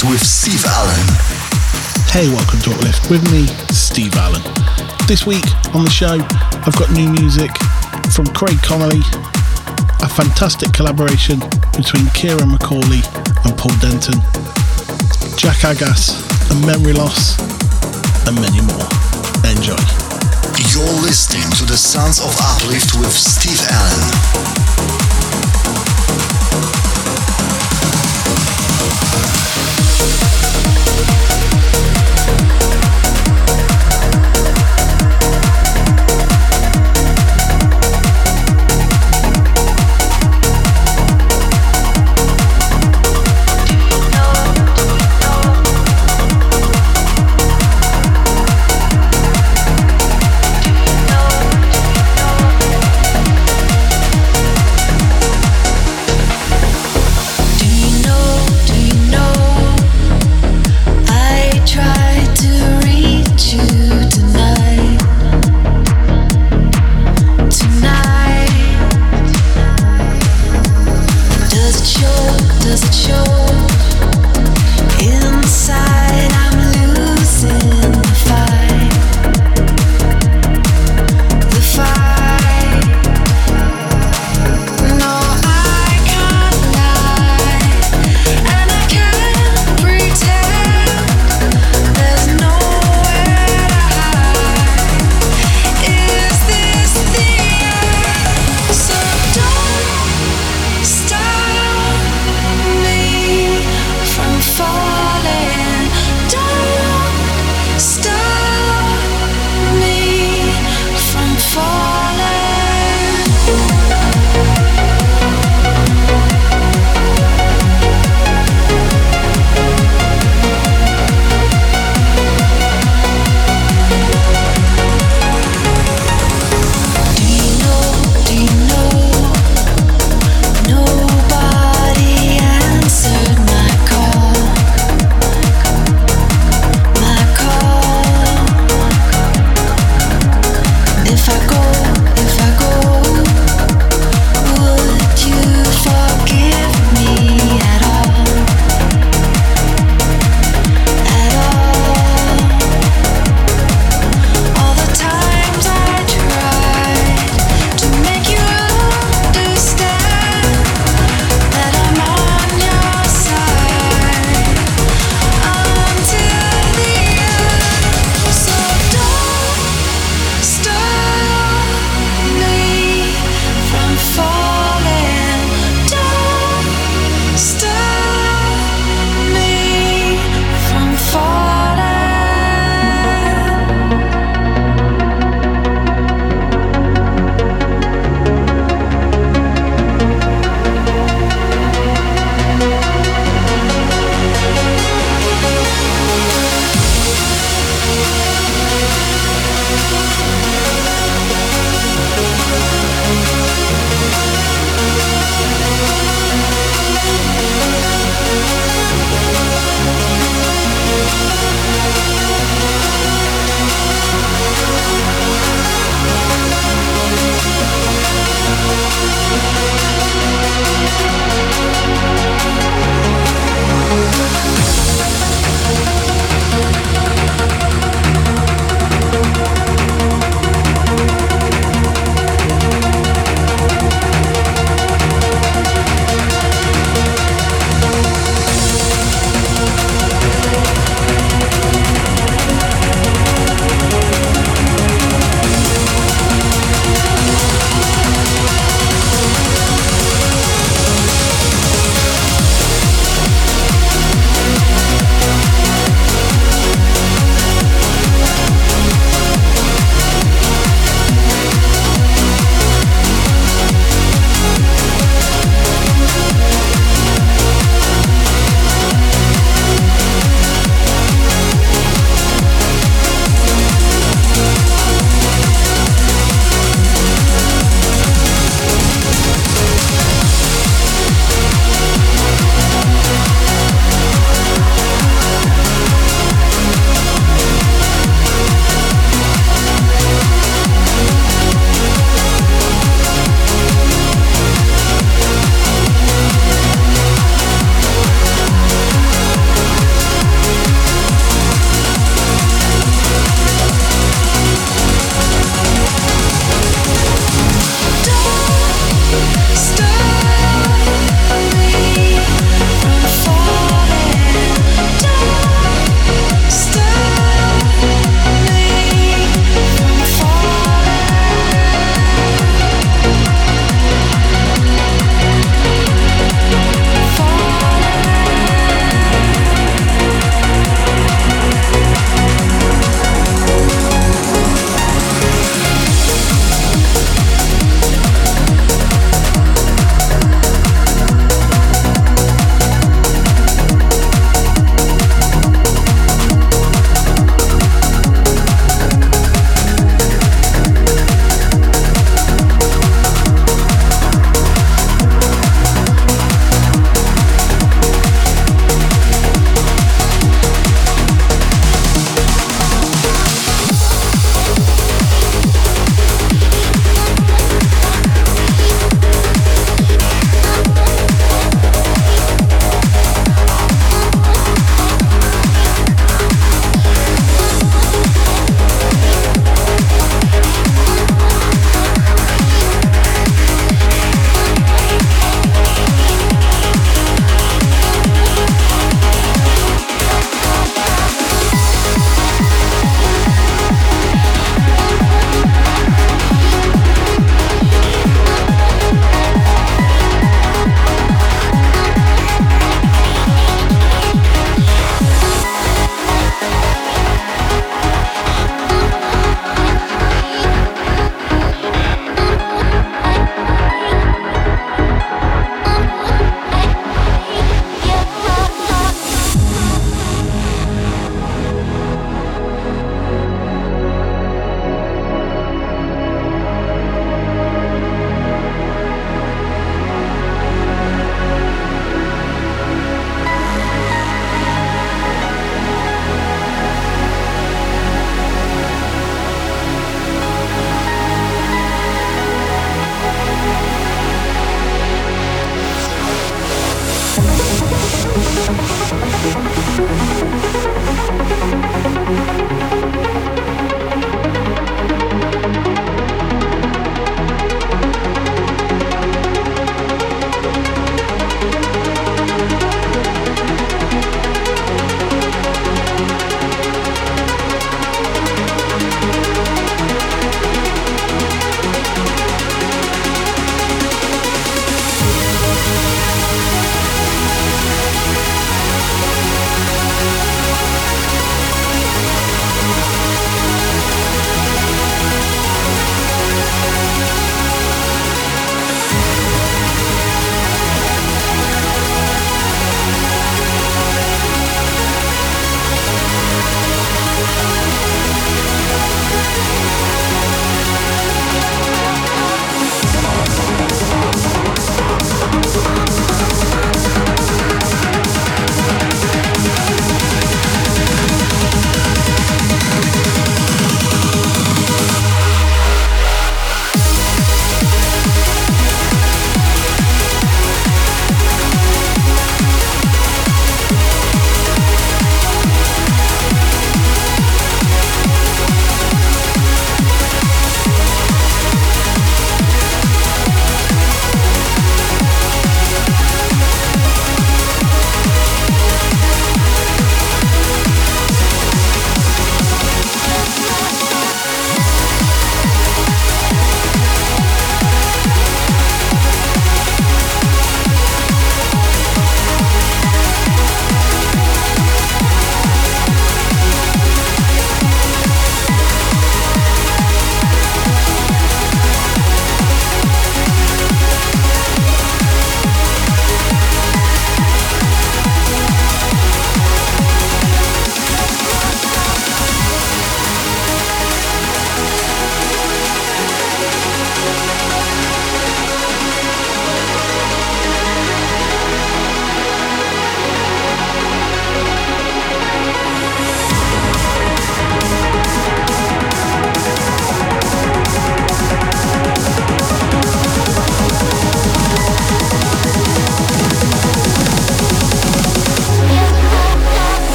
Uplift with Steve Allen. Hey, welcome to Uplift with me, Steve Allen. This week on the show, I've got new music from Craig Connelly, a fantastic collaboration between Ciaran McAuley and Paul Denton, Jak Aggas and Memory Loss, and many more. Enjoy. You're listening to the Sons of Uplift with Steve Allen.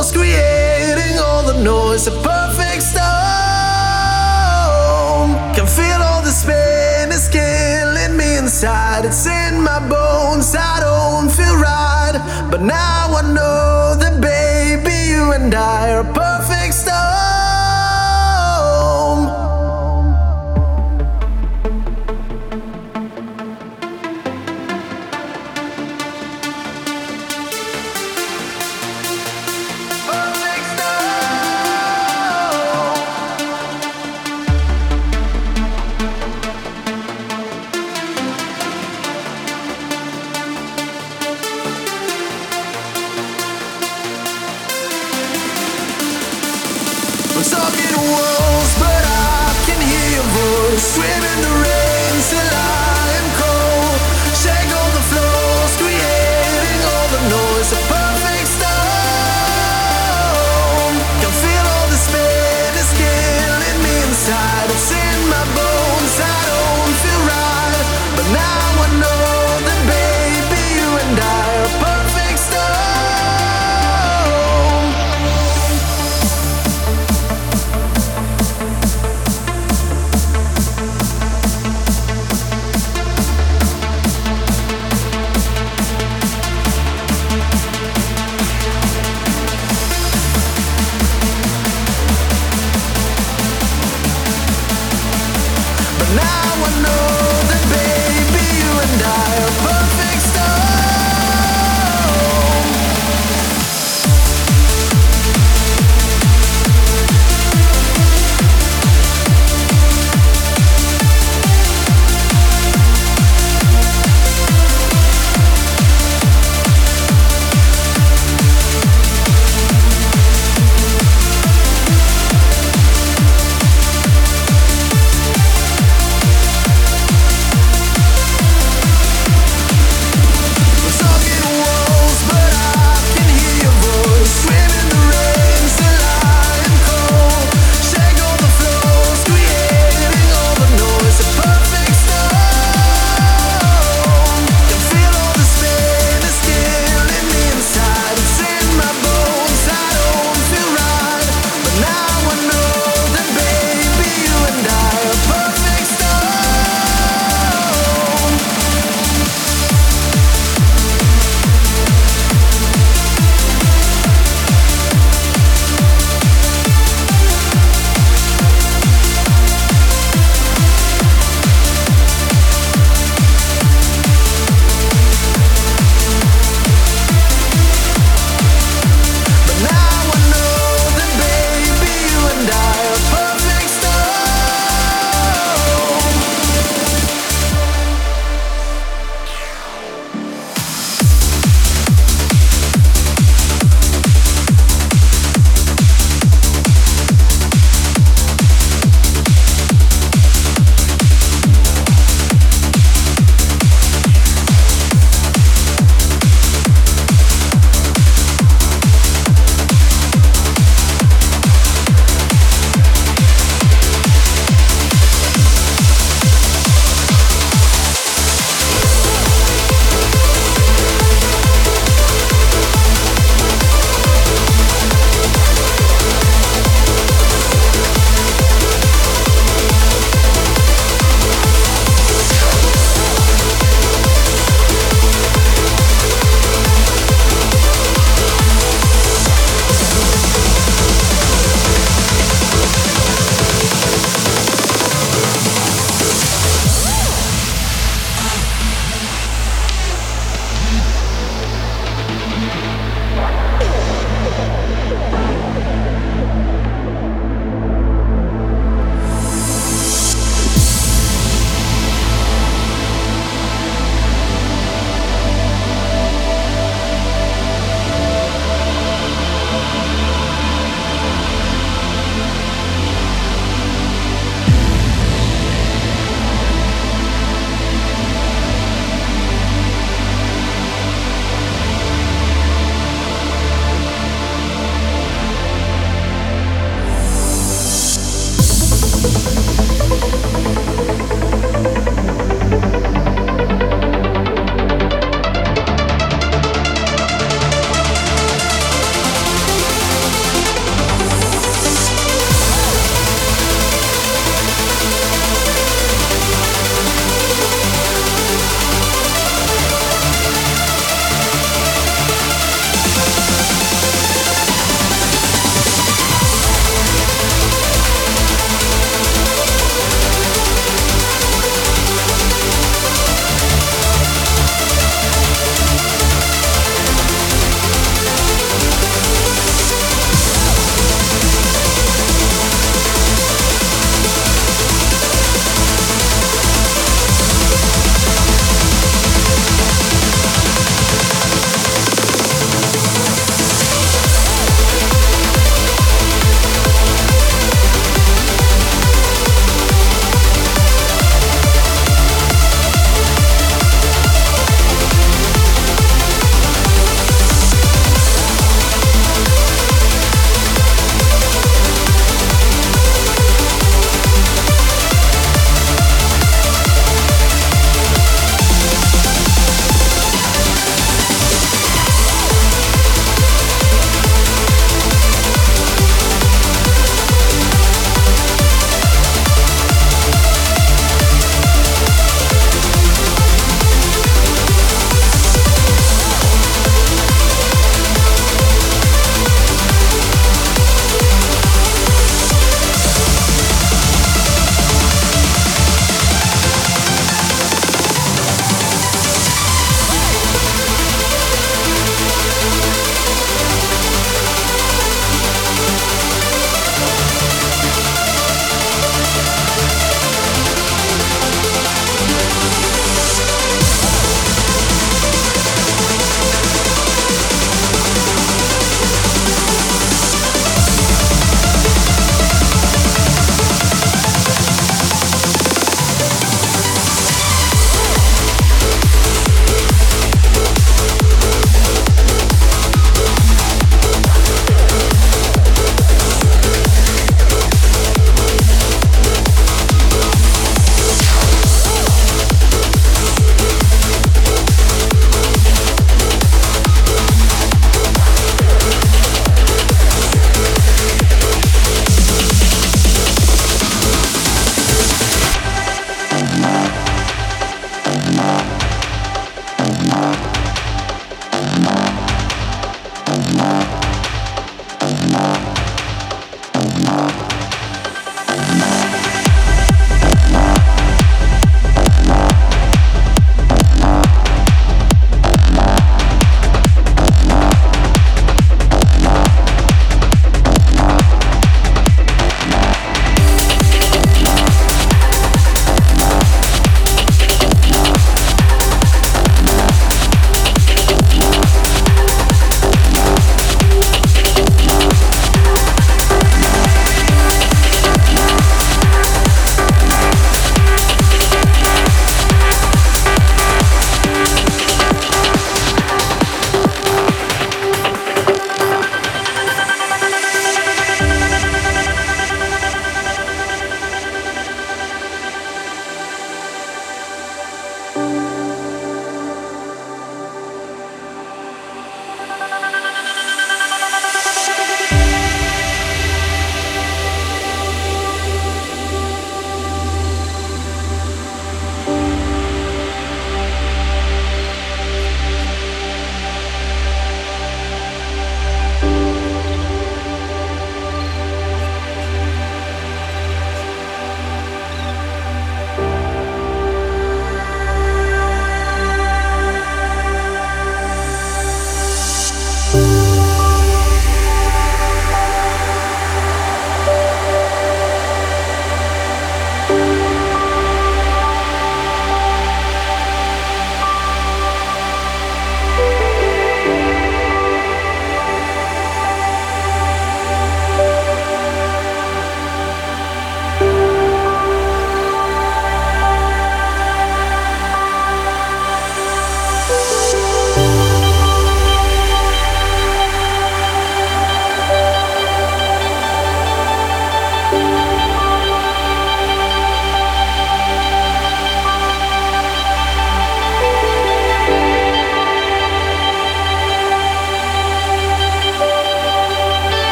Cosmos creating all the noise, a perfect storm. Can feel all the spin, is killing me inside. It's in my bones, I don't feel right. But now I know that, baby, you and I are perfect.